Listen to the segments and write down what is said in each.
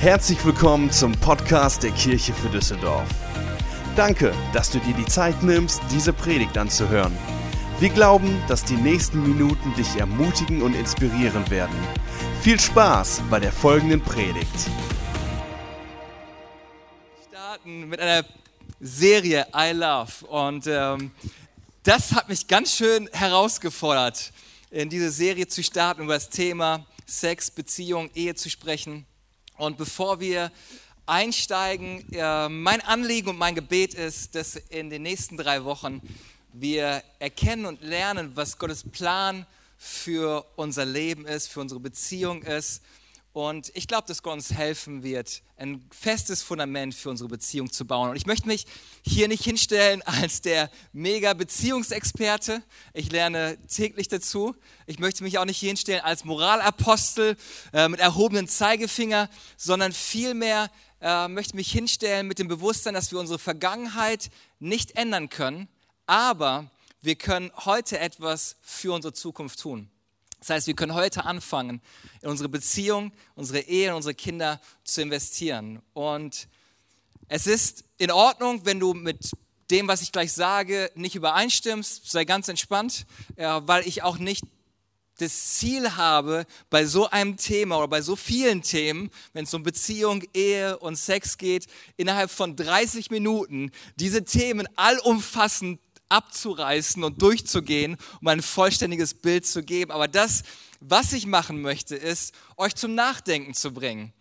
Herzlich willkommen zum Podcast der Kirche für Düsseldorf. Danke, dass du dir die Zeit nimmst, diese Predigt anzuhören. Wir glauben, dass die nächsten Minuten dich ermutigen und inspirieren werden. Viel Spaß bei der folgenden Predigt. starten mit einer Serie I Love. Und ähm, das hat mich ganz schön herausgefordert, in diese Serie zu starten, über das Thema Sex, Beziehung, Ehe zu sprechen. Und bevor wir einsteigen, äh, mein Anliegen und mein Gebet ist, dass in den nächsten drei Wochen wir erkennen und lernen, was Gottes Plan für unser Leben ist, für unsere Beziehung ist. Und ich glaube, dass Gott uns helfen wird, ein festes Fundament für unsere Beziehung zu bauen. Und ich möchte mich hier nicht hinstellen als der mega Beziehungsexperte. Ich lerne täglich dazu. Ich möchte mich auch nicht hier hinstellen als Moralapostel äh, mit erhobenem Zeigefinger, sondern vielmehr äh, möchte mich hinstellen mit dem Bewusstsein, dass wir unsere Vergangenheit nicht ändern können, aber wir können heute etwas für unsere Zukunft tun. Das heißt, wir können heute anfangen, in unsere Beziehung, unsere Ehe, unsere Kinder zu investieren. Und es ist in Ordnung, wenn du mit dem, was ich gleich sage, nicht übereinstimmst. Sei ganz entspannt, weil ich auch nicht das Ziel habe, bei so einem Thema oder bei so vielen Themen, wenn es um Beziehung, Ehe und Sex geht, innerhalb von 30 Minuten diese Themen allumfassend abzureißen und durchzugehen, um ein vollständiges Bild zu geben. Aber das, was ich machen möchte, ist, euch zum Nachdenken zu bringen,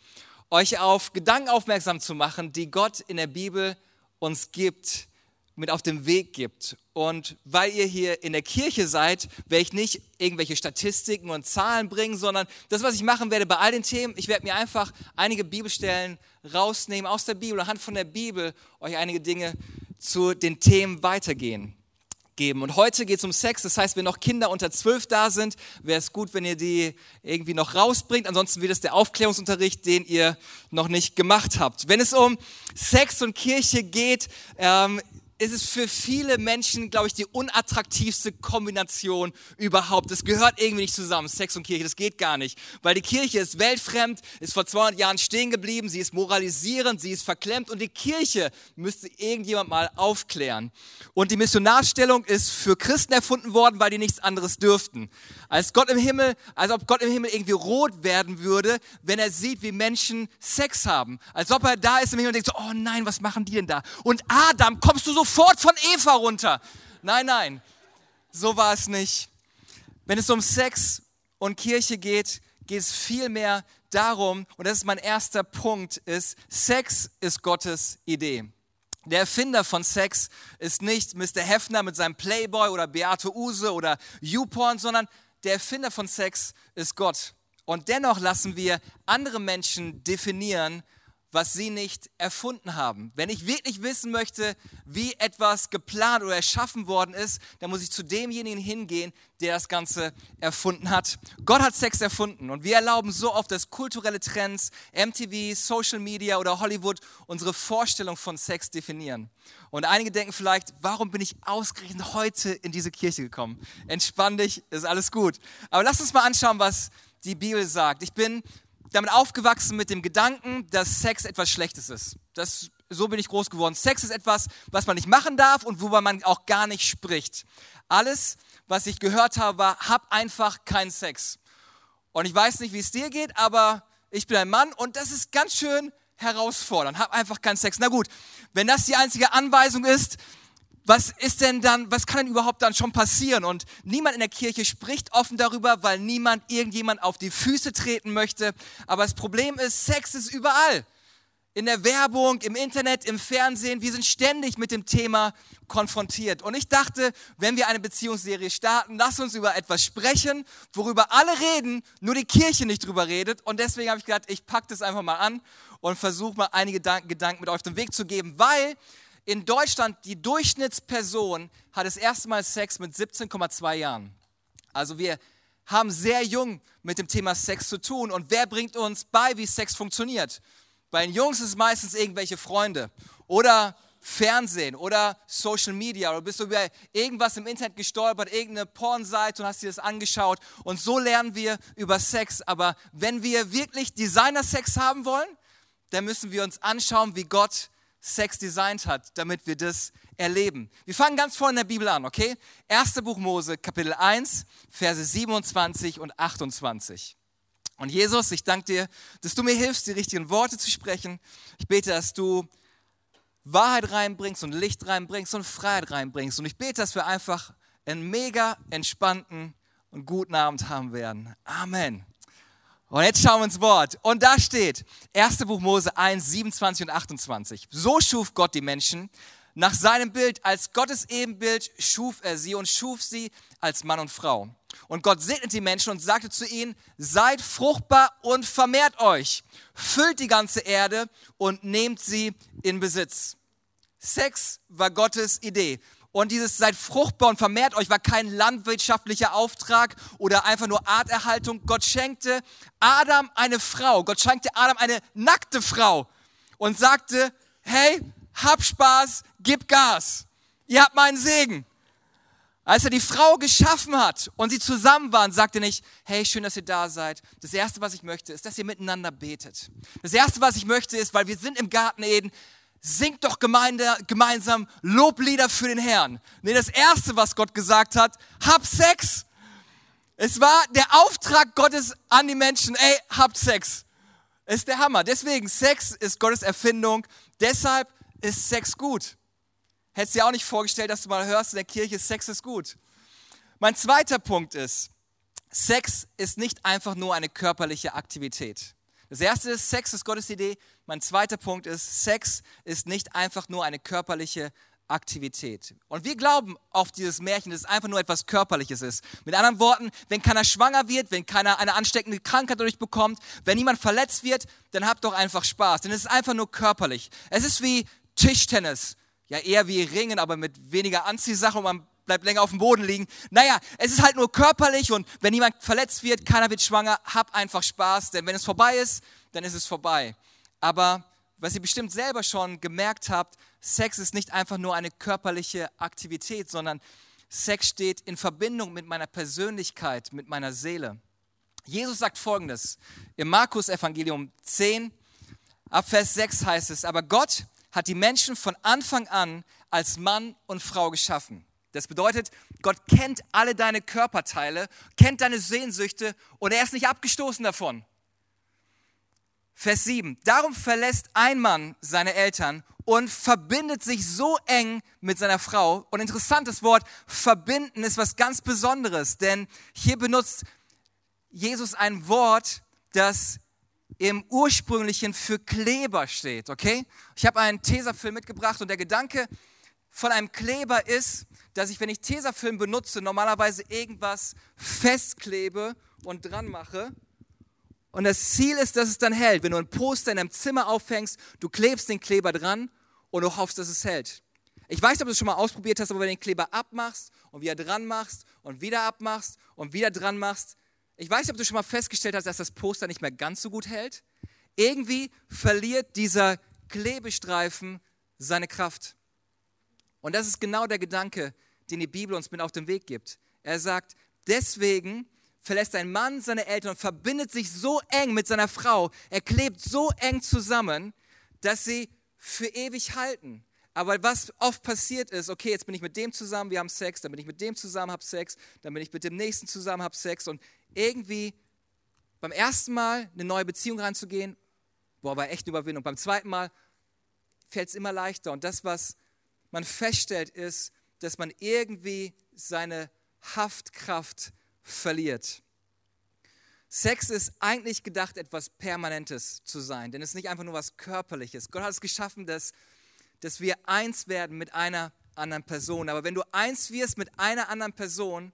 euch auf Gedanken aufmerksam zu machen, die Gott in der Bibel uns gibt, mit auf den Weg gibt. Und weil ihr hier in der Kirche seid, werde ich nicht irgendwelche Statistiken und Zahlen bringen, sondern das, was ich machen werde bei all den Themen, ich werde mir einfach einige Bibelstellen rausnehmen aus der Bibel, anhand von der Bibel euch einige Dinge zu den Themen weitergehen geben. Und heute geht es um Sex, das heißt, wenn noch Kinder unter zwölf da sind, wäre es gut, wenn ihr die irgendwie noch rausbringt. Ansonsten wird es der Aufklärungsunterricht, den ihr noch nicht gemacht habt. Wenn es um Sex und Kirche geht, ähm, ist es für viele Menschen, glaube ich, die unattraktivste Kombination überhaupt. Das gehört irgendwie nicht zusammen, Sex und Kirche, das geht gar nicht. Weil die Kirche ist weltfremd, ist vor 200 Jahren stehen geblieben, sie ist moralisierend, sie ist verklemmt und die Kirche müsste irgendjemand mal aufklären. Und die Missionarstellung ist für Christen erfunden worden, weil die nichts anderes dürften. Als Gott im Himmel, als ob Gott im Himmel irgendwie rot werden würde, wenn er sieht, wie Menschen Sex haben. Als ob er da ist im Himmel und denkt so, oh nein, was machen die denn da? Und Adam, kommst du so sofort von Eva runter. Nein, nein, so war es nicht. Wenn es um Sex und Kirche geht, geht es vielmehr darum, und das ist mein erster Punkt, ist, Sex ist Gottes Idee. Der Erfinder von Sex ist nicht Mr. Hefner mit seinem Playboy oder Beate Use oder YouPorn, sondern der Erfinder von Sex ist Gott. Und dennoch lassen wir andere Menschen definieren, was sie nicht erfunden haben. Wenn ich wirklich wissen möchte, wie etwas geplant oder erschaffen worden ist, dann muss ich zu demjenigen hingehen, der das Ganze erfunden hat. Gott hat Sex erfunden und wir erlauben so oft, dass kulturelle Trends, MTV, Social Media oder Hollywood unsere Vorstellung von Sex definieren. Und einige denken vielleicht, warum bin ich ausgerechnet heute in diese Kirche gekommen? Entspann dich, ist alles gut. Aber lass uns mal anschauen, was die Bibel sagt. Ich bin damit aufgewachsen mit dem Gedanken, dass Sex etwas Schlechtes ist. Das, so bin ich groß geworden. Sex ist etwas, was man nicht machen darf und worüber man auch gar nicht spricht. Alles, was ich gehört habe, war, hab einfach keinen Sex. Und ich weiß nicht, wie es dir geht, aber ich bin ein Mann und das ist ganz schön herausfordernd. Hab einfach keinen Sex. Na gut, wenn das die einzige Anweisung ist, was ist denn dann, was kann denn überhaupt dann schon passieren? Und niemand in der Kirche spricht offen darüber, weil niemand irgendjemand auf die Füße treten möchte. Aber das Problem ist, Sex ist überall. In der Werbung, im Internet, im Fernsehen. Wir sind ständig mit dem Thema konfrontiert. Und ich dachte, wenn wir eine Beziehungsserie starten, lass uns über etwas sprechen, worüber alle reden, nur die Kirche nicht drüber redet. Und deswegen habe ich gedacht, ich packe das einfach mal an und versuche mal einige Gedanken mit auf den Weg zu geben, weil in Deutschland, die Durchschnittsperson hat das erste Mal Sex mit 17,2 Jahren. Also wir haben sehr jung mit dem Thema Sex zu tun. Und wer bringt uns bei, wie Sex funktioniert? Bei den Jungs ist es meistens irgendwelche Freunde oder Fernsehen oder Social Media oder bist du über irgendwas im Internet gestolpert, irgendeine Pornseite und hast dir das angeschaut und so lernen wir über Sex. Aber wenn wir wirklich Designer-Sex haben wollen, dann müssen wir uns anschauen, wie Gott Sex designt hat, damit wir das erleben. Wir fangen ganz vorne in der Bibel an, okay? 1. Buch Mose, Kapitel 1, Verse 27 und 28. Und Jesus, ich danke dir, dass du mir hilfst, die richtigen Worte zu sprechen. Ich bete, dass du Wahrheit reinbringst und Licht reinbringst und Freiheit reinbringst. Und ich bete, dass wir einfach einen mega entspannten und guten Abend haben werden. Amen. Und jetzt schauen wir ins Wort. Und da steht, 1. Buch Mose 1, 27 und 28. So schuf Gott die Menschen. Nach seinem Bild, als Gottes Ebenbild, schuf er sie und schuf sie als Mann und Frau. Und Gott segnet die Menschen und sagte zu ihnen, seid fruchtbar und vermehrt euch, füllt die ganze Erde und nehmt sie in Besitz. Sex war Gottes Idee. Und dieses seid fruchtbar und vermehrt euch war kein landwirtschaftlicher Auftrag oder einfach nur Arterhaltung. Gott schenkte Adam eine Frau. Gott schenkte Adam eine nackte Frau und sagte, hey, hab Spaß, gib Gas. Ihr habt meinen Segen. Als er die Frau geschaffen hat und sie zusammen waren, sagte er nicht, hey, schön, dass ihr da seid. Das Erste, was ich möchte, ist, dass ihr miteinander betet. Das Erste, was ich möchte, ist, weil wir sind im Garten Eden, singt doch Gemeinde, gemeinsam Loblieder für den Herrn. Nee, das Erste, was Gott gesagt hat, hab Sex. Es war der Auftrag Gottes an die Menschen, ey, habt Sex. ist der Hammer. Deswegen, Sex ist Gottes Erfindung. Deshalb ist Sex gut. Hättest du dir auch nicht vorgestellt, dass du mal hörst in der Kirche, Sex ist gut. Mein zweiter Punkt ist, Sex ist nicht einfach nur eine körperliche Aktivität. Das erste ist, Sex ist Gottes Idee. Mein zweiter Punkt ist, Sex ist nicht einfach nur eine körperliche Aktivität. Und wir glauben auf dieses Märchen, dass es einfach nur etwas Körperliches ist. Mit anderen Worten, wenn keiner schwanger wird, wenn keiner eine ansteckende Krankheit dadurch bekommt, wenn niemand verletzt wird, dann habt doch einfach Spaß. Denn es ist einfach nur körperlich. Es ist wie Tischtennis. Ja, eher wie Ringen, aber mit weniger Anziehsache und man bleibt länger auf dem Boden liegen. Naja, es ist halt nur körperlich und wenn jemand verletzt wird, keiner wird schwanger, hab einfach Spaß, denn wenn es vorbei ist, dann ist es vorbei. Aber was ihr bestimmt selber schon gemerkt habt, Sex ist nicht einfach nur eine körperliche Aktivität, sondern Sex steht in Verbindung mit meiner Persönlichkeit, mit meiner Seele. Jesus sagt folgendes: Im Markus Evangelium 10, ab Vers 6 heißt es: Aber Gott hat die Menschen von Anfang an als Mann und Frau geschaffen. Das bedeutet, Gott kennt alle deine Körperteile, kennt deine Sehnsüchte und er ist nicht abgestoßen davon. Vers 7. Darum verlässt ein Mann seine Eltern und verbindet sich so eng mit seiner Frau. Und interessantes Wort, verbinden ist was ganz Besonderes, denn hier benutzt Jesus ein Wort, das im ursprünglichen für Kleber steht, okay? Ich habe einen Tesafilm mitgebracht und der Gedanke von einem Kleber ist, dass ich, wenn ich Tesafilm benutze, normalerweise irgendwas festklebe und dran mache. Und das Ziel ist, dass es dann hält. Wenn du ein Poster in deinem Zimmer aufhängst, du klebst den Kleber dran und du hoffst, dass es hält. Ich weiß ob du es schon mal ausprobiert hast, aber wenn du den Kleber abmachst und wieder dran machst und wieder abmachst und wieder dran machst, ich weiß ob du schon mal festgestellt hast, dass das Poster nicht mehr ganz so gut hält. Irgendwie verliert dieser Klebestreifen seine Kraft. Und das ist genau der Gedanke, den die Bibel uns mit auf den Weg gibt. Er sagt, deswegen verlässt ein Mann seine Eltern und verbindet sich so eng mit seiner Frau, er klebt so eng zusammen, dass sie für ewig halten. Aber was oft passiert ist, okay, jetzt bin ich mit dem zusammen, wir haben Sex, dann bin ich mit dem zusammen, habe Sex, dann bin ich mit dem nächsten zusammen, habe Sex und irgendwie beim ersten Mal eine neue Beziehung reinzugehen, boah, war echt eine Überwindung. Beim zweiten Mal fällt es immer leichter und das, was man feststellt, ist, dass man irgendwie seine Haftkraft verliert. Sex ist eigentlich gedacht, etwas Permanentes zu sein, denn es ist nicht einfach nur was Körperliches. Gott hat es geschaffen, dass, dass wir eins werden mit einer anderen Person. Aber wenn du eins wirst mit einer anderen Person,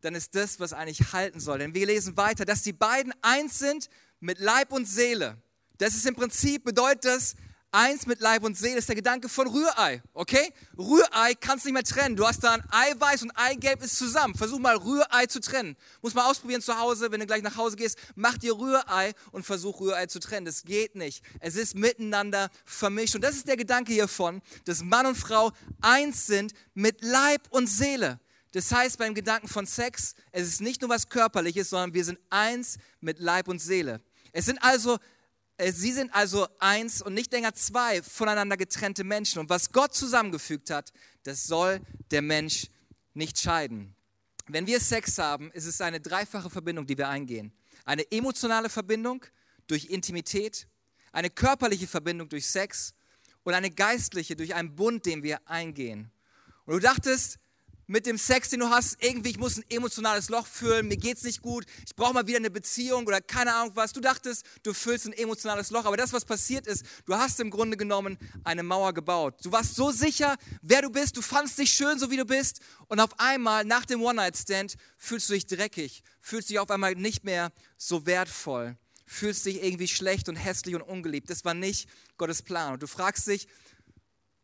dann ist das, was eigentlich halten soll. Denn wir lesen weiter, dass die beiden eins sind mit Leib und Seele. Das ist im Prinzip, bedeutet das, Eins mit Leib und Seele ist der Gedanke von Rührei, okay? Rührei kannst du nicht mehr trennen. Du hast da ein Eiweiß und Eigelb ist zusammen. Versuch mal Rührei zu trennen. Muss mal ausprobieren zu Hause, wenn du gleich nach Hause gehst. Mach dir Rührei und versuch Rührei zu trennen. Das geht nicht. Es ist miteinander vermischt. Und das ist der Gedanke hiervon, dass Mann und Frau eins sind mit Leib und Seele. Das heißt beim Gedanken von Sex, es ist nicht nur was Körperliches, sondern wir sind eins mit Leib und Seele. Es sind also sie sind also eins und nicht länger zwei voneinander getrennte Menschen. Und was Gott zusammengefügt hat, das soll der Mensch nicht scheiden. Wenn wir Sex haben, ist es eine dreifache Verbindung, die wir eingehen. Eine emotionale Verbindung durch Intimität, eine körperliche Verbindung durch Sex und eine geistliche durch einen Bund, den wir eingehen. Und du dachtest, mit dem Sex, den du hast, irgendwie, ich muss ein emotionales Loch füllen, mir geht's nicht gut, ich brauche mal wieder eine Beziehung oder keine Ahnung was. Du dachtest, du füllst ein emotionales Loch, aber das, was passiert ist, du hast im Grunde genommen eine Mauer gebaut. Du warst so sicher, wer du bist, du fandst dich schön, so wie du bist und auf einmal, nach dem One-Night-Stand, fühlst du dich dreckig, fühlst dich auf einmal nicht mehr so wertvoll, fühlst dich irgendwie schlecht und hässlich und ungeliebt. Das war nicht Gottes Plan. Und du fragst dich,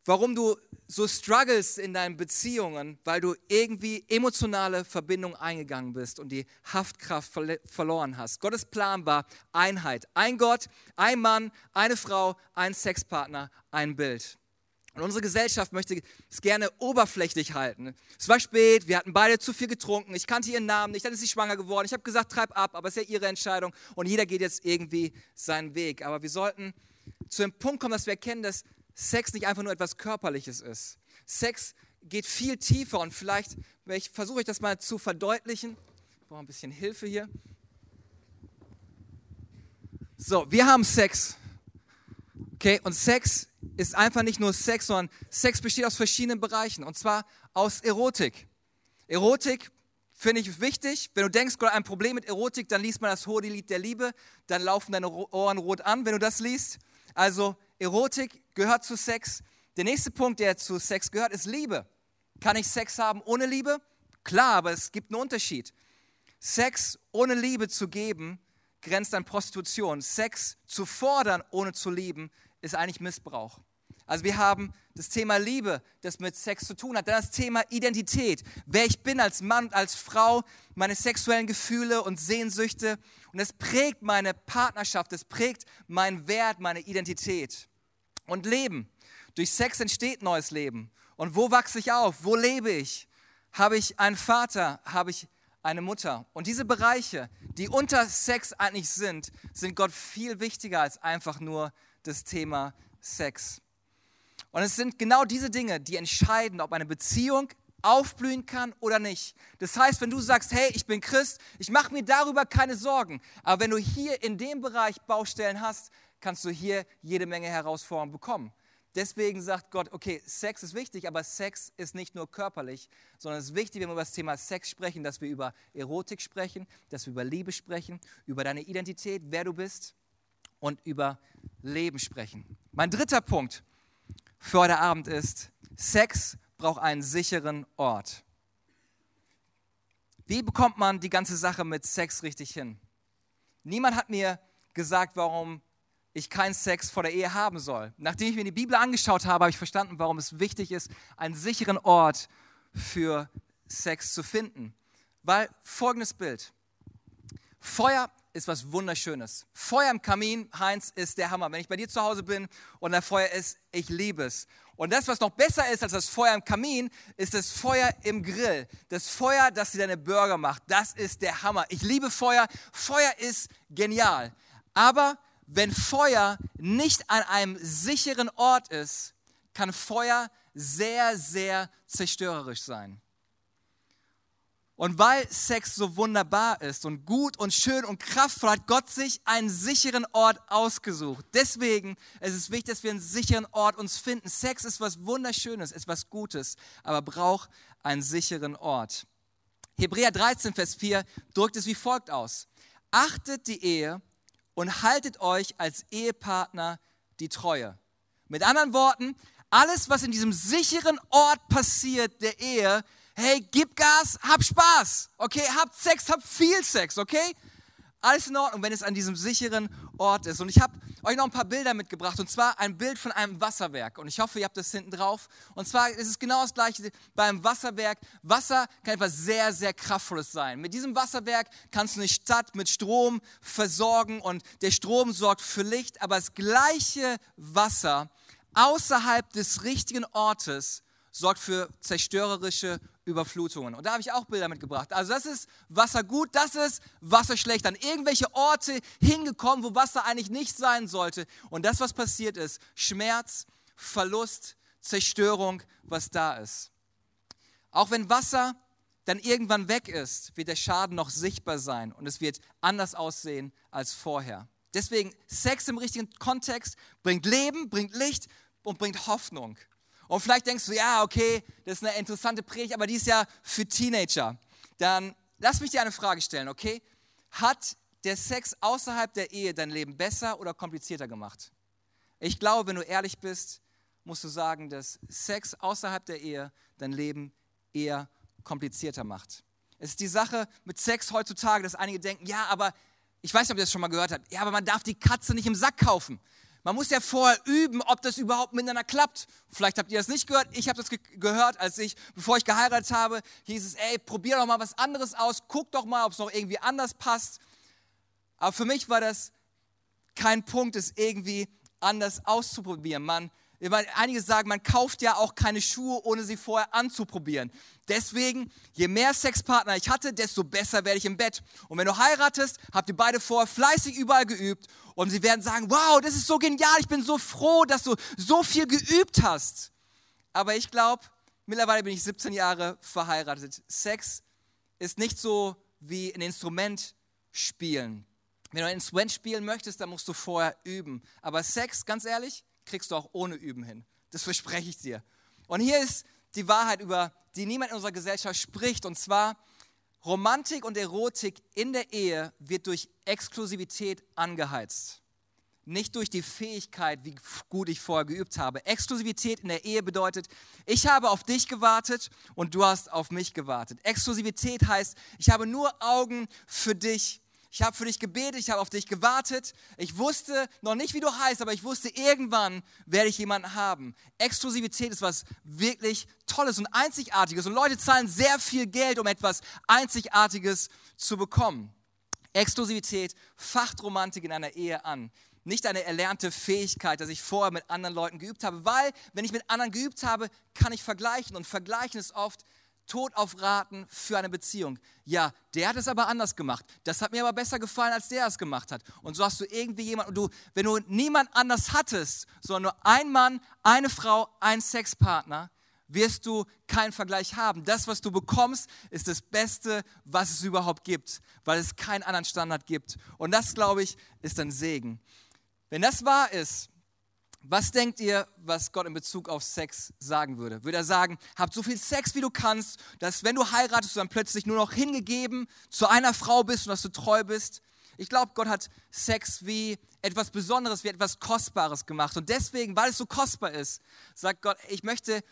warum du so struggles in deinen Beziehungen, weil du irgendwie emotionale Verbindung eingegangen bist und die Haftkraft verloren hast. Gottes Plan war Einheit. Ein Gott, ein Mann, eine Frau, ein Sexpartner, ein Bild. Und unsere Gesellschaft möchte es gerne oberflächlich halten. Es war spät, wir hatten beide zu viel getrunken, ich kannte ihren Namen nicht, dann ist sie schwanger geworden. Ich habe gesagt, treib ab, aber es ist ja ihre Entscheidung und jeder geht jetzt irgendwie seinen Weg. Aber wir sollten zu dem Punkt kommen, dass wir erkennen, dass Sex nicht einfach nur etwas Körperliches ist. Sex geht viel tiefer und vielleicht ich versuche ich das mal zu verdeutlichen. Ich brauche ein bisschen Hilfe hier. So, wir haben Sex. Okay, und Sex ist einfach nicht nur Sex, sondern Sex besteht aus verschiedenen Bereichen und zwar aus Erotik. Erotik finde ich wichtig. Wenn du denkst, Gott, ein Problem mit Erotik, dann liest man das hohe Lied der Liebe, dann laufen deine Ohren rot an, wenn du das liest. Also Erotik gehört zu Sex. Der nächste Punkt, der zu Sex gehört, ist Liebe. Kann ich Sex haben ohne Liebe? Klar, aber es gibt einen Unterschied. Sex ohne Liebe zu geben, grenzt an Prostitution. Sex zu fordern, ohne zu lieben, ist eigentlich Missbrauch. Also wir haben das Thema Liebe, das mit Sex zu tun hat. Dann das Thema Identität, wer ich bin als Mann, als Frau, meine sexuellen Gefühle und Sehnsüchte. Und es prägt meine Partnerschaft, es prägt meinen Wert, meine Identität. Und Leben. Durch Sex entsteht neues Leben. Und wo wachse ich auf? Wo lebe ich? Habe ich einen Vater? Habe ich eine Mutter? Und diese Bereiche, die unter Sex eigentlich sind, sind Gott viel wichtiger als einfach nur das Thema Sex. Und es sind genau diese Dinge, die entscheiden, ob eine Beziehung aufblühen kann oder nicht. Das heißt, wenn du sagst, hey, ich bin Christ, ich mache mir darüber keine Sorgen, aber wenn du hier in dem Bereich Baustellen hast, kannst du hier jede Menge Herausforderungen bekommen. Deswegen sagt Gott, okay, Sex ist wichtig, aber Sex ist nicht nur körperlich, sondern es ist wichtig, wenn wir über das Thema Sex sprechen, dass wir über Erotik sprechen, dass wir über Liebe sprechen, über deine Identität, wer du bist und über Leben sprechen. Mein dritter Punkt für heute Abend ist, Sex braucht einen sicheren Ort. Wie bekommt man die ganze Sache mit Sex richtig hin? Niemand hat mir gesagt, warum ich keinen Sex vor der Ehe haben soll. Nachdem ich mir die Bibel angeschaut habe, habe ich verstanden, warum es wichtig ist, einen sicheren Ort für Sex zu finden. Weil folgendes Bild. Feuer ist was Wunderschönes. Feuer im Kamin, Heinz, ist der Hammer. Wenn ich bei dir zu Hause bin und da Feuer ist, ich liebe es. Und das, was noch besser ist als das Feuer im Kamin, ist das Feuer im Grill. Das Feuer, das dir deine Burger macht. Das ist der Hammer. Ich liebe Feuer. Feuer ist genial. Aber wenn Feuer nicht an einem sicheren Ort ist, kann Feuer sehr, sehr zerstörerisch sein. Und weil Sex so wunderbar ist und gut und schön und kraftvoll, hat Gott sich einen sicheren Ort ausgesucht. Deswegen ist es wichtig, dass wir einen sicheren Ort uns finden. Sex ist was Wunderschönes, ist was Gutes, aber braucht einen sicheren Ort. Hebräer 13, Vers 4 drückt es wie folgt aus. Achtet die Ehe und haltet euch als Ehepartner die Treue. Mit anderen Worten, alles, was in diesem sicheren Ort passiert, der Ehe, hey, gib Gas, hab Spaß, okay, habt Sex, habt viel Sex, okay? Alles in Ordnung, wenn es an diesem sicheren Ort ist. Und ich habe euch noch ein paar Bilder mitgebracht. Und zwar ein Bild von einem Wasserwerk. Und ich hoffe, ihr habt das hinten drauf. Und zwar ist es genau das gleiche beim Wasserwerk. Wasser kann etwas sehr, sehr Kraftvolles sein. Mit diesem Wasserwerk kannst du eine Stadt mit Strom versorgen. Und der Strom sorgt für Licht. Aber das gleiche Wasser außerhalb des richtigen Ortes sorgt für zerstörerische Überflutungen. Und da habe ich auch Bilder mitgebracht. Also das ist Wasser gut, das ist Wasser schlecht. An irgendwelche Orte hingekommen, wo Wasser eigentlich nicht sein sollte. Und das, was passiert ist, Schmerz, Verlust, Zerstörung, was da ist. Auch wenn Wasser dann irgendwann weg ist, wird der Schaden noch sichtbar sein und es wird anders aussehen als vorher. Deswegen Sex im richtigen Kontext bringt Leben, bringt Licht und bringt Hoffnung. Und vielleicht denkst du, ja, okay, das ist eine interessante Predigt, aber die ist ja für Teenager. Dann lass mich dir eine Frage stellen, okay? Hat der Sex außerhalb der Ehe dein Leben besser oder komplizierter gemacht? Ich glaube, wenn du ehrlich bist, musst du sagen, dass Sex außerhalb der Ehe dein Leben eher komplizierter macht. Es ist die Sache mit Sex heutzutage, dass einige denken, ja, aber ich weiß nicht, ob ihr das schon mal gehört habt, ja, aber man darf die Katze nicht im Sack kaufen. Man muss ja vorher üben, ob das überhaupt miteinander klappt. Vielleicht habt ihr das nicht gehört. Ich habe das ge gehört, als ich, bevor ich geheiratet habe, hieß es, ey, probier doch mal was anderes aus, guck doch mal, ob es noch irgendwie anders passt. Aber für mich war das kein Punkt, es irgendwie anders auszuprobieren. Man einige sagen, man kauft ja auch keine Schuhe, ohne sie vorher anzuprobieren. Deswegen, je mehr Sexpartner ich hatte, desto besser werde ich im Bett. Und wenn du heiratest, habt ihr beide vorher fleißig überall geübt und sie werden sagen, wow, das ist so genial, ich bin so froh, dass du so viel geübt hast. Aber ich glaube, mittlerweile bin ich 17 Jahre verheiratet. Sex ist nicht so wie ein Instrument spielen. Wenn du ein Instrument spielen möchtest, dann musst du vorher üben. Aber Sex, ganz ehrlich, kriegst du auch ohne Üben hin. Das verspreche ich dir. Und hier ist die Wahrheit, über die niemand in unserer Gesellschaft spricht. Und zwar, Romantik und Erotik in der Ehe wird durch Exklusivität angeheizt. Nicht durch die Fähigkeit, wie gut ich vorher geübt habe. Exklusivität in der Ehe bedeutet, ich habe auf dich gewartet und du hast auf mich gewartet. Exklusivität heißt, ich habe nur Augen für dich ich habe für dich gebetet, ich habe auf dich gewartet. Ich wusste noch nicht, wie du heißt, aber ich wusste, irgendwann werde ich jemanden haben. Exklusivität ist was wirklich Tolles und Einzigartiges. Und Leute zahlen sehr viel Geld, um etwas Einzigartiges zu bekommen. Exklusivität facht Romantik in einer Ehe an. Nicht eine erlernte Fähigkeit, dass ich vorher mit anderen Leuten geübt habe, weil wenn ich mit anderen geübt habe, kann ich vergleichen. Und vergleichen ist oft Tod auf Raten für eine Beziehung. Ja, der hat es aber anders gemacht. Das hat mir aber besser gefallen, als der es gemacht hat. Und so hast du irgendwie jemanden, und du, wenn du niemand anders hattest, sondern nur ein Mann, eine Frau, ein Sexpartner, wirst du keinen Vergleich haben. Das, was du bekommst, ist das Beste, was es überhaupt gibt, weil es keinen anderen Standard gibt. Und das, glaube ich, ist ein Segen. Wenn das wahr ist, was denkt ihr, was Gott in Bezug auf Sex sagen würde? Würde er sagen, hab so viel Sex, wie du kannst, dass wenn du heiratest, du dann plötzlich nur noch hingegeben zu einer Frau bist und dass du treu bist? Ich glaube, Gott hat Sex wie etwas Besonderes, wie etwas Kostbares gemacht. Und deswegen, weil es so kostbar ist, sagt Gott, ich möchte,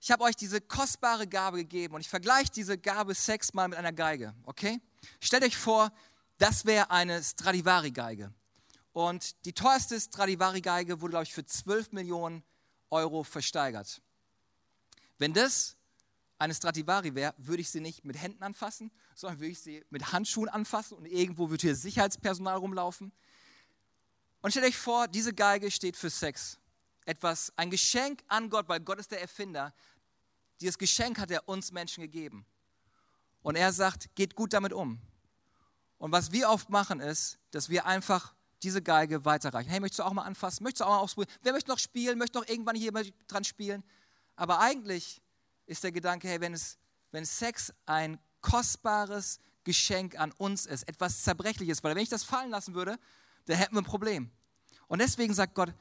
ich habe euch diese kostbare Gabe gegeben und ich vergleiche diese Gabe Sex mal mit einer Geige, okay? Stellt euch vor, das wäre eine Stradivari-Geige. Und die teuerste Stradivari-Geige wurde, glaube ich, für 12 Millionen Euro versteigert. Wenn das eine Stradivari wäre, würde ich sie nicht mit Händen anfassen, sondern würde ich sie mit Handschuhen anfassen und irgendwo würde hier Sicherheitspersonal rumlaufen. Und stellt euch vor, diese Geige steht für Sex. Etwas, ein Geschenk an Gott, weil Gott ist der Erfinder. Dieses Geschenk hat er uns Menschen gegeben. Und er sagt, geht gut damit um. Und was wir oft machen ist, dass wir einfach diese Geige weiterreichen. Hey, möchtest du auch mal anfassen? Möchtest du auch mal ausprobieren? Wer möchte noch spielen? Möchte noch irgendwann hier dran spielen? Aber eigentlich ist der Gedanke, hey, wenn, es, wenn Sex ein kostbares Geschenk an uns ist, etwas Zerbrechliches, weil wenn ich das fallen lassen würde, dann hätten wir ein Problem. Und deswegen sagt Gott,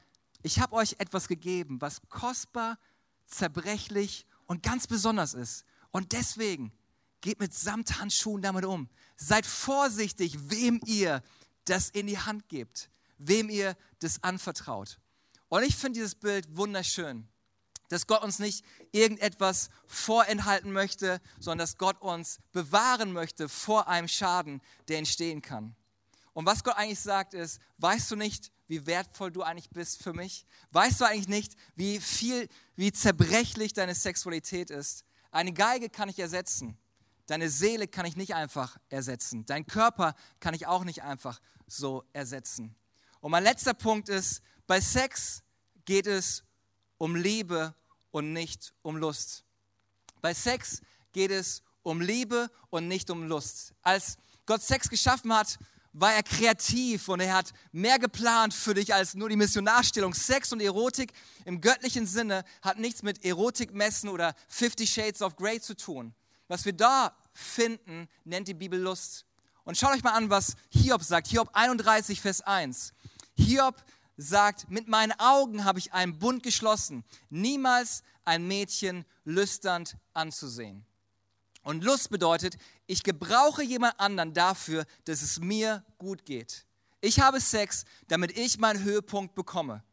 ich habe euch etwas gegeben, was kostbar, zerbrechlich und ganz besonders ist. Und deswegen geht mit Samthandschuhen damit um. Seid vorsichtig, wem ihr das in die Hand gebt, wem ihr das anvertraut. Und ich finde dieses Bild wunderschön, dass Gott uns nicht irgendetwas vorenthalten möchte, sondern dass Gott uns bewahren möchte vor einem Schaden, der entstehen kann. Und was Gott eigentlich sagt ist, weißt du nicht, wie wertvoll du eigentlich bist für mich? Weißt du eigentlich nicht, wie viel, wie zerbrechlich deine Sexualität ist? Eine Geige kann ich ersetzen. Deine Seele kann ich nicht einfach ersetzen. Dein Körper kann ich auch nicht einfach so ersetzen. Und mein letzter Punkt ist, bei Sex geht es um Liebe und nicht um Lust. Bei Sex geht es um Liebe und nicht um Lust. Als Gott Sex geschaffen hat, war er kreativ und er hat mehr geplant für dich als nur die Missionarstellung. Sex und Erotik im göttlichen Sinne hat nichts mit Erotikmessen oder Fifty Shades of Grey zu tun. Was wir da finden, nennt die Bibel Lust. Und schaut euch mal an, was Hiob sagt. Hiob 31, Vers 1. Hiob sagt, mit meinen Augen habe ich einen Bund geschlossen, niemals ein Mädchen lüsternd anzusehen. Und Lust bedeutet, ich gebrauche jemand anderen dafür, dass es mir gut geht. Ich habe Sex, damit ich meinen Höhepunkt bekomme.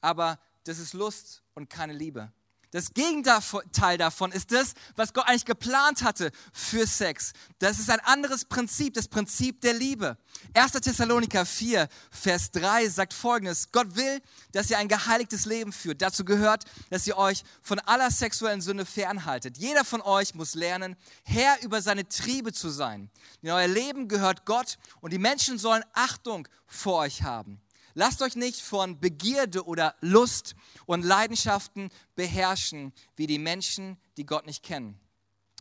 Aber das ist Lust und keine Liebe. Das Gegenteil davon ist das, was Gott eigentlich geplant hatte für Sex. Das ist ein anderes Prinzip, das Prinzip der Liebe. 1. Thessaloniker 4, Vers 3 sagt folgendes. Gott will, dass ihr ein geheiligtes Leben führt. Dazu gehört, dass ihr euch von aller sexuellen Sünde fernhaltet. Jeder von euch muss lernen, Herr über seine Triebe zu sein. In euer Leben gehört Gott und die Menschen sollen Achtung vor euch haben. Lasst euch nicht von Begierde oder Lust und Leidenschaften beherrschen, wie die Menschen, die Gott nicht kennen.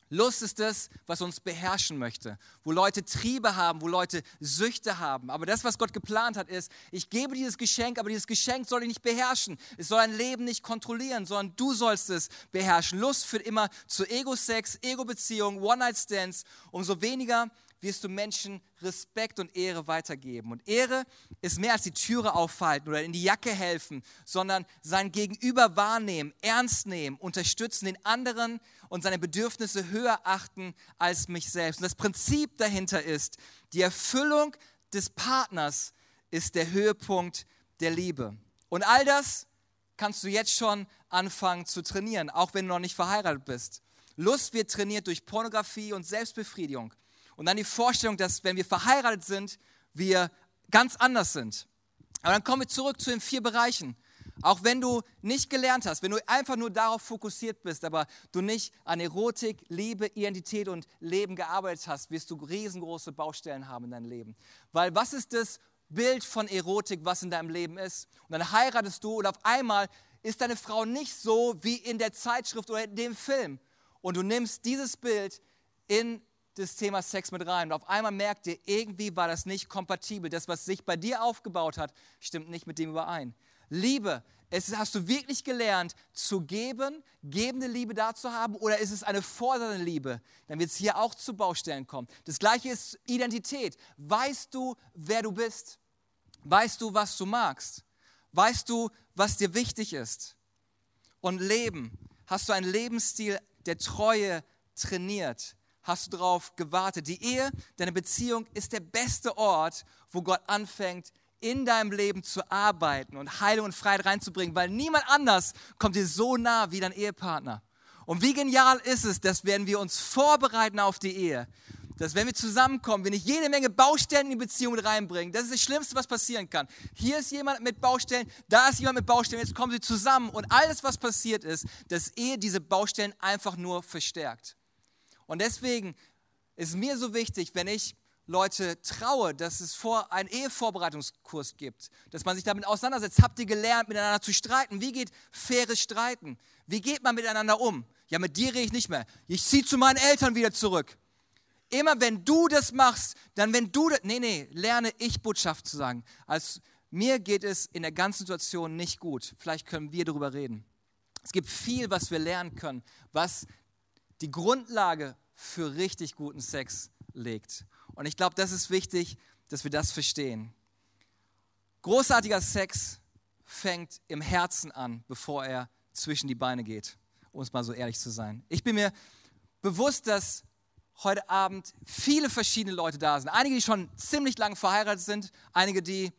Lust ist das, was uns beherrschen möchte, wo Leute Triebe haben, wo Leute Süchte haben. Aber das, was Gott geplant hat, ist, ich gebe dieses Geschenk, aber dieses Geschenk soll dich nicht beherrschen. Es soll ein Leben nicht kontrollieren, sondern du sollst es beherrschen. Lust führt immer zu Ego-Sex, Ego-Beziehungen, One-Night-Stands. Umso weniger wirst du Menschen Respekt und Ehre weitergeben. Und Ehre ist mehr als die Türe aufhalten oder in die Jacke helfen, sondern sein Gegenüber wahrnehmen, ernst nehmen, unterstützen, den anderen und seine Bedürfnisse höher achten als mich selbst. Und das Prinzip dahinter ist, die Erfüllung des Partners ist der Höhepunkt der Liebe. Und all das kannst du jetzt schon anfangen zu trainieren, auch wenn du noch nicht verheiratet bist. Lust wird trainiert durch Pornografie und Selbstbefriedigung. Und dann die Vorstellung, dass wenn wir verheiratet sind, wir ganz anders sind. Aber dann kommen wir zurück zu den vier Bereichen. Auch wenn du nicht gelernt hast, wenn du einfach nur darauf fokussiert bist, aber du nicht an Erotik, Liebe, Identität und Leben gearbeitet hast, wirst du riesengroße Baustellen haben in deinem Leben. Weil was ist das Bild von Erotik, was in deinem Leben ist? Und dann heiratest du und auf einmal ist deine Frau nicht so wie in der Zeitschrift oder in dem Film. Und du nimmst dieses Bild in das Thema Sex mit rein. Und auf einmal merkt ihr, irgendwie war das nicht kompatibel. Das, was sich bei dir aufgebaut hat, stimmt nicht mit dem überein. Liebe, es, hast du wirklich gelernt zu geben, gebende Liebe da zu haben oder ist es eine fordernde Liebe? Dann wird es hier auch zu Baustellen kommen. Das gleiche ist Identität. Weißt du, wer du bist? Weißt du, was du magst? Weißt du, was dir wichtig ist? Und Leben. Hast du einen Lebensstil der Treue trainiert? Hast du darauf gewartet. Die Ehe, deine Beziehung ist der beste Ort, wo Gott anfängt, in deinem Leben zu arbeiten und Heilung und Freiheit reinzubringen, weil niemand anders kommt dir so nah wie dein Ehepartner. Und wie genial ist es, dass wenn wir uns vorbereiten auf die Ehe, dass wenn wir zusammenkommen, wir nicht jede Menge Baustellen in die Beziehung reinbringen. Das ist das Schlimmste, was passieren kann. Hier ist jemand mit Baustellen, da ist jemand mit Baustellen, jetzt kommen sie zusammen und alles, was passiert ist, dass Ehe diese Baustellen einfach nur verstärkt. Und deswegen ist mir so wichtig, wenn ich Leute traue, dass es vor einen Ehevorbereitungskurs gibt, dass man sich damit auseinandersetzt. Habt ihr gelernt, miteinander zu streiten? Wie geht faires Streiten? Wie geht man miteinander um? Ja, mit dir rede ich nicht mehr. Ich ziehe zu meinen Eltern wieder zurück. Immer wenn du das machst, dann wenn du das, nee, nee, lerne ich Botschaft zu sagen. Als mir geht es in der ganzen Situation nicht gut. Vielleicht können wir darüber reden. Es gibt viel, was wir lernen können, was die Grundlage für richtig guten Sex legt. Und ich glaube, das ist wichtig, dass wir das verstehen. Großartiger Sex fängt im Herzen an, bevor er zwischen die Beine geht, um es mal so ehrlich zu sein. Ich bin mir bewusst, dass heute Abend viele verschiedene Leute da sind. Einige, die schon ziemlich lang verheiratet sind, einige, die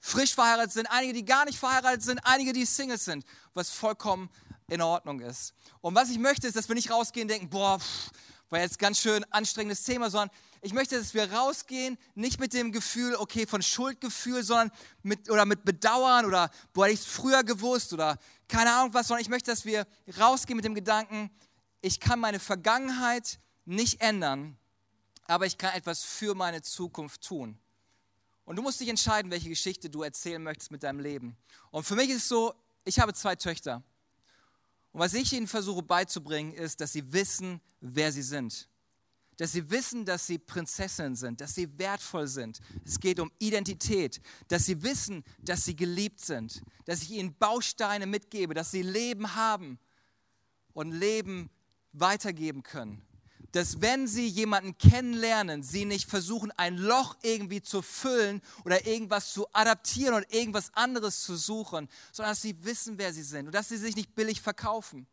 frisch verheiratet sind, einige, die gar nicht verheiratet sind, einige, die Singles sind, was vollkommen in Ordnung ist. Und was ich möchte, ist, dass wir nicht rausgehen und denken, boah, pff, war jetzt ganz schön anstrengendes Thema, sondern ich möchte, dass wir rausgehen, nicht mit dem Gefühl, okay, von Schuldgefühl, sondern mit, oder mit Bedauern oder, boah, hätte ich es früher gewusst oder keine Ahnung was, sondern ich möchte, dass wir rausgehen mit dem Gedanken, ich kann meine Vergangenheit nicht ändern, aber ich kann etwas für meine Zukunft tun. Und du musst dich entscheiden, welche Geschichte du erzählen möchtest mit deinem Leben. Und für mich ist es so, ich habe zwei Töchter. Und was ich ihnen versuche beizubringen, ist, dass sie wissen, wer sie sind. Dass sie wissen, dass sie Prinzessinnen sind, dass sie wertvoll sind. Es geht um Identität. Dass sie wissen, dass sie geliebt sind. Dass ich ihnen Bausteine mitgebe, dass sie Leben haben und Leben weitergeben können dass wenn sie jemanden kennenlernen, sie nicht versuchen, ein Loch irgendwie zu füllen oder irgendwas zu adaptieren oder irgendwas anderes zu suchen, sondern dass sie wissen, wer sie sind und dass sie sich nicht billig verkaufen.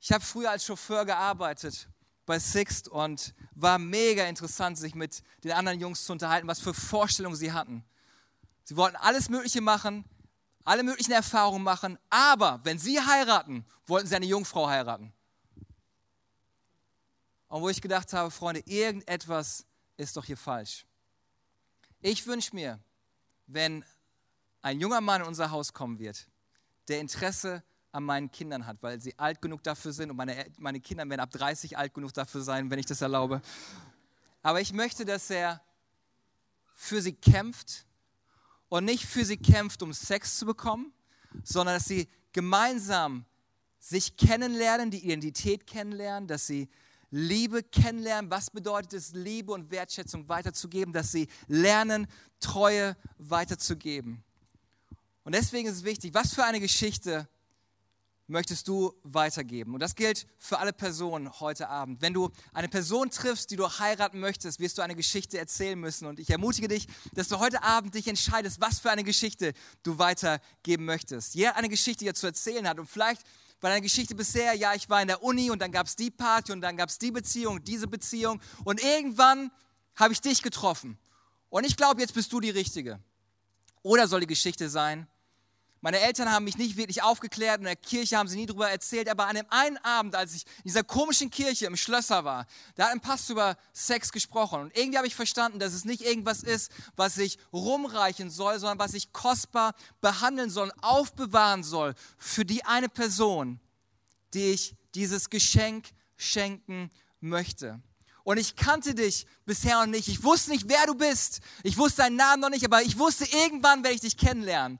Ich habe früher als Chauffeur gearbeitet bei Sixt und war mega interessant, sich mit den anderen Jungs zu unterhalten, was für Vorstellungen sie hatten. Sie wollten alles Mögliche machen, alle möglichen Erfahrungen machen, aber wenn sie heiraten, wollten sie eine Jungfrau heiraten. Und wo ich gedacht habe, Freunde, irgendetwas ist doch hier falsch. Ich wünsche mir, wenn ein junger Mann in unser Haus kommen wird, der Interesse an meinen Kindern hat, weil sie alt genug dafür sind und meine, meine Kinder werden ab 30 alt genug dafür sein, wenn ich das erlaube. Aber ich möchte, dass er für sie kämpft und nicht für sie kämpft, um Sex zu bekommen, sondern dass sie gemeinsam sich kennenlernen, die Identität kennenlernen, dass sie Liebe kennenlernen. Was bedeutet es, Liebe und Wertschätzung weiterzugeben? Dass sie lernen, Treue weiterzugeben. Und deswegen ist es wichtig, was für eine Geschichte möchtest du weitergeben? Und das gilt für alle Personen heute Abend. Wenn du eine Person triffst, die du heiraten möchtest, wirst du eine Geschichte erzählen müssen. Und ich ermutige dich, dass du heute Abend dich entscheidest, was für eine Geschichte du weitergeben möchtest. Jeder eine Geschichte, die er zu erzählen hat. Und vielleicht bei deiner Geschichte bisher, ja, ich war in der Uni und dann gab es die Party und dann gab es die Beziehung, diese Beziehung und irgendwann habe ich dich getroffen. Und ich glaube, jetzt bist du die Richtige. Oder soll die Geschichte sein, meine Eltern haben mich nicht wirklich aufgeklärt und in der Kirche haben sie nie darüber erzählt, aber an dem einen Abend, als ich in dieser komischen Kirche im Schlösser war, da hat ein Pastor über Sex gesprochen. Und irgendwie habe ich verstanden, dass es nicht irgendwas ist, was ich rumreichen soll, sondern was ich kostbar behandeln soll, aufbewahren soll für die eine Person, die ich dieses Geschenk schenken möchte. Und ich kannte dich bisher noch nicht. Ich wusste nicht, wer du bist. Ich wusste deinen Namen noch nicht, aber ich wusste, irgendwann werde ich dich kennenlernen.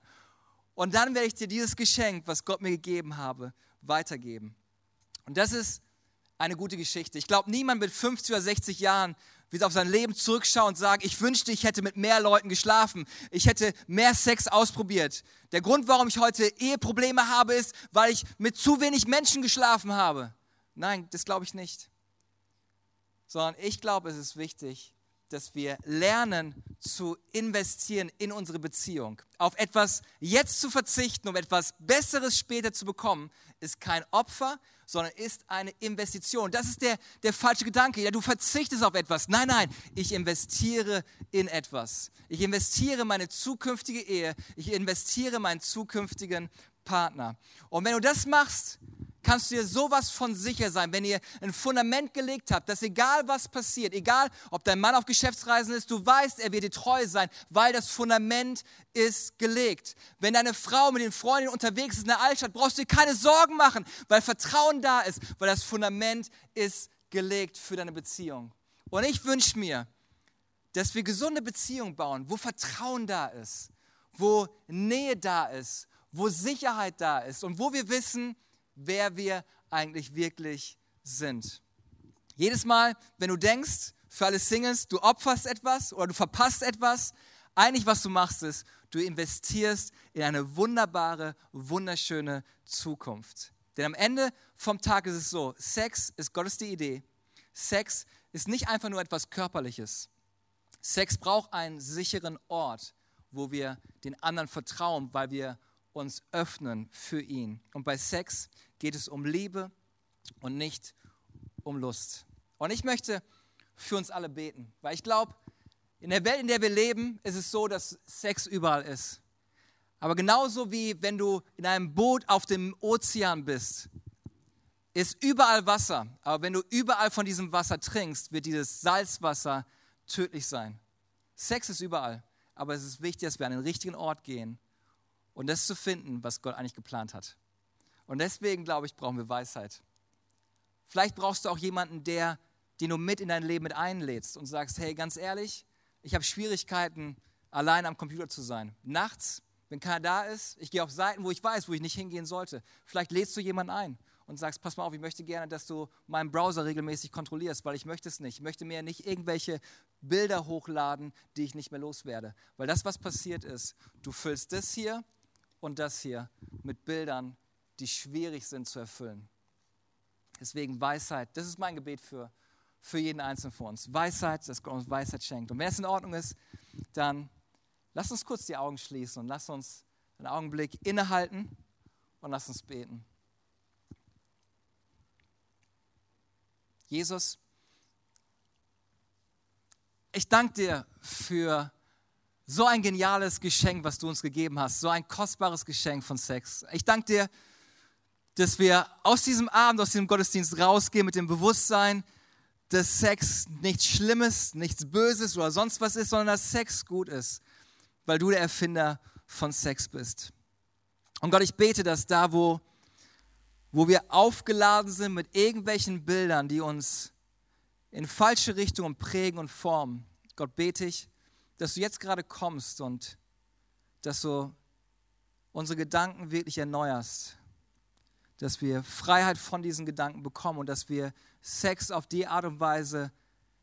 Und dann werde ich dir dieses Geschenk, was Gott mir gegeben habe, weitergeben. Und das ist eine gute Geschichte. Ich glaube, niemand mit 50 oder 60 Jahren wird auf sein Leben zurückschauen und sagen, ich wünschte, ich hätte mit mehr Leuten geschlafen. Ich hätte mehr Sex ausprobiert. Der Grund, warum ich heute Eheprobleme habe, ist, weil ich mit zu wenig Menschen geschlafen habe. Nein, das glaube ich nicht. Sondern ich glaube, es ist wichtig, dass wir lernen zu investieren in unsere Beziehung. Auf etwas jetzt zu verzichten, um etwas Besseres später zu bekommen, ist kein Opfer, sondern ist eine Investition. Das ist der, der falsche Gedanke. Ja, du verzichtest auf etwas. Nein, nein, ich investiere in etwas. Ich investiere meine zukünftige Ehe. Ich investiere meinen zukünftigen Partner. Und wenn du das machst, kannst du dir sowas von sicher sein, wenn ihr ein Fundament gelegt habt, dass egal was passiert, egal ob dein Mann auf Geschäftsreisen ist, du weißt, er wird dir treu sein, weil das Fundament ist gelegt. Wenn deine Frau mit den Freundinnen unterwegs ist in der Altstadt, brauchst du dir keine Sorgen machen, weil Vertrauen da ist, weil das Fundament ist gelegt für deine Beziehung. Und ich wünsche mir, dass wir gesunde Beziehungen bauen, wo Vertrauen da ist, wo Nähe da ist, wo Sicherheit da ist und wo wir wissen, wer wir eigentlich wirklich sind. Jedes Mal, wenn du denkst, für alle Singles, du opferst etwas oder du verpasst etwas, eigentlich was du machst ist, du investierst in eine wunderbare, wunderschöne Zukunft. Denn am Ende vom Tag ist es so, Sex ist Gottes die Idee. Sex ist nicht einfach nur etwas Körperliches. Sex braucht einen sicheren Ort, wo wir den anderen vertrauen, weil wir uns öffnen für ihn. Und bei Sex geht es um Liebe und nicht um Lust. Und ich möchte für uns alle beten, weil ich glaube, in der Welt, in der wir leben, ist es so, dass Sex überall ist. Aber genauso wie wenn du in einem Boot auf dem Ozean bist, ist überall Wasser. Aber wenn du überall von diesem Wasser trinkst, wird dieses Salzwasser tödlich sein. Sex ist überall. Aber es ist wichtig, dass wir an den richtigen Ort gehen und das zu finden, was Gott eigentlich geplant hat. Und deswegen, glaube ich, brauchen wir Weisheit. Vielleicht brauchst du auch jemanden, der, den du mit in dein Leben mit einlädst und sagst, hey, ganz ehrlich, ich habe Schwierigkeiten, allein am Computer zu sein. Nachts Wenn keiner da ist, ich gehe auf Seiten, wo ich weiß, wo ich nicht hingehen sollte. Vielleicht lädst du jemanden ein und sagst, pass mal auf, ich möchte gerne, dass du meinen Browser regelmäßig kontrollierst, weil ich möchte es nicht. Ich möchte mir nicht irgendwelche Bilder hochladen, die ich nicht mehr loswerde. Weil das, was passiert ist, du füllst das hier und das hier mit Bildern, die schwierig sind zu erfüllen. Deswegen Weisheit, das ist mein Gebet für, für jeden Einzelnen von uns. Weisheit, dass Gott uns Weisheit schenkt. Und wenn es in Ordnung ist, dann lass uns kurz die Augen schließen und lass uns einen Augenblick innehalten und lass uns beten. Jesus, ich danke dir für so ein geniales Geschenk, was du uns gegeben hast, so ein kostbares Geschenk von Sex. Ich danke dir, dass wir aus diesem Abend, aus diesem Gottesdienst rausgehen mit dem Bewusstsein, dass Sex nichts Schlimmes, nichts Böses oder sonst was ist, sondern dass Sex gut ist, weil du der Erfinder von Sex bist. Und Gott, ich bete, dass da, wo, wo wir aufgeladen sind mit irgendwelchen Bildern, die uns in falsche Richtungen prägen und formen, Gott bete ich, dass du jetzt gerade kommst und dass du unsere Gedanken wirklich erneuerst, dass wir Freiheit von diesen Gedanken bekommen und dass wir Sex auf die Art und Weise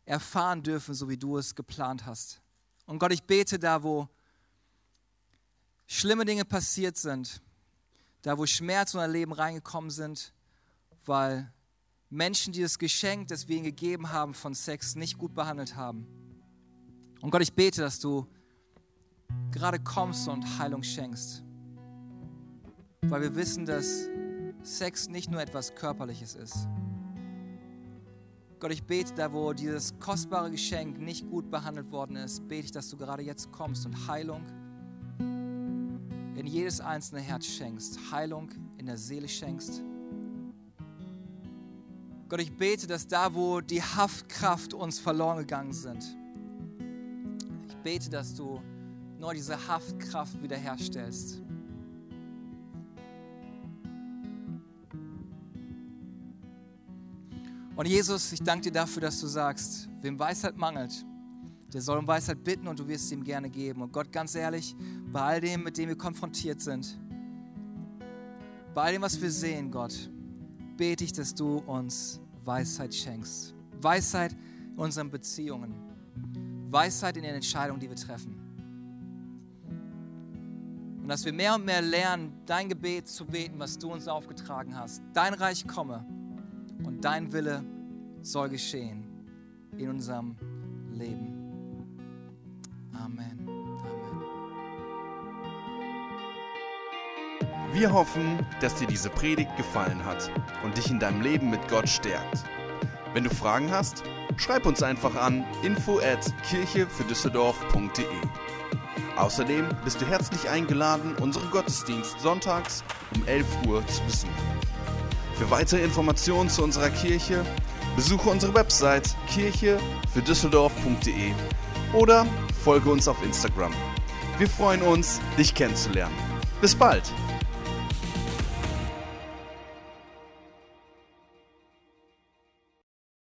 erfahren dürfen, so wie du es geplant hast. Und Gott, ich bete da, wo schlimme Dinge passiert sind, da wo Schmerz in unser Leben reingekommen sind, weil Menschen, die das Geschenk, das wir ihnen gegeben haben von Sex, nicht gut behandelt haben. Und Gott, ich bete, dass du gerade kommst und Heilung schenkst. Weil wir wissen, dass Sex nicht nur etwas Körperliches ist. Gott, ich bete da, wo dieses kostbare Geschenk nicht gut behandelt worden ist, bete ich, dass du gerade jetzt kommst und Heilung in jedes einzelne Herz schenkst, Heilung in der Seele schenkst. Gott, ich bete, dass da, wo die Haftkraft uns verloren gegangen sind, bete, dass du neu diese Haftkraft wiederherstellst. Und Jesus, ich danke dir dafür, dass du sagst, wem Weisheit mangelt, der soll um Weisheit bitten und du wirst ihm gerne geben. Und Gott, ganz ehrlich, bei all dem, mit dem wir konfrontiert sind, bei all dem, was wir sehen, Gott, bete ich, dass du uns Weisheit schenkst. Weisheit in unseren Beziehungen. Weisheit in den Entscheidungen, die wir treffen. Und dass wir mehr und mehr lernen, dein Gebet zu beten, was du uns aufgetragen hast. Dein Reich komme und dein Wille soll geschehen in unserem Leben. Amen. Amen. Wir hoffen, dass dir diese Predigt gefallen hat und dich in deinem Leben mit Gott stärkt. Wenn du Fragen hast, schreib uns einfach an info at kirchefürdüsseldorf.de. Außerdem bist du herzlich eingeladen, unseren Gottesdienst sonntags um 11 Uhr zu besuchen. Für weitere Informationen zu unserer Kirche besuche unsere Website kirchefürdüsseldorf.de oder folge uns auf Instagram. Wir freuen uns, dich kennenzulernen. Bis bald!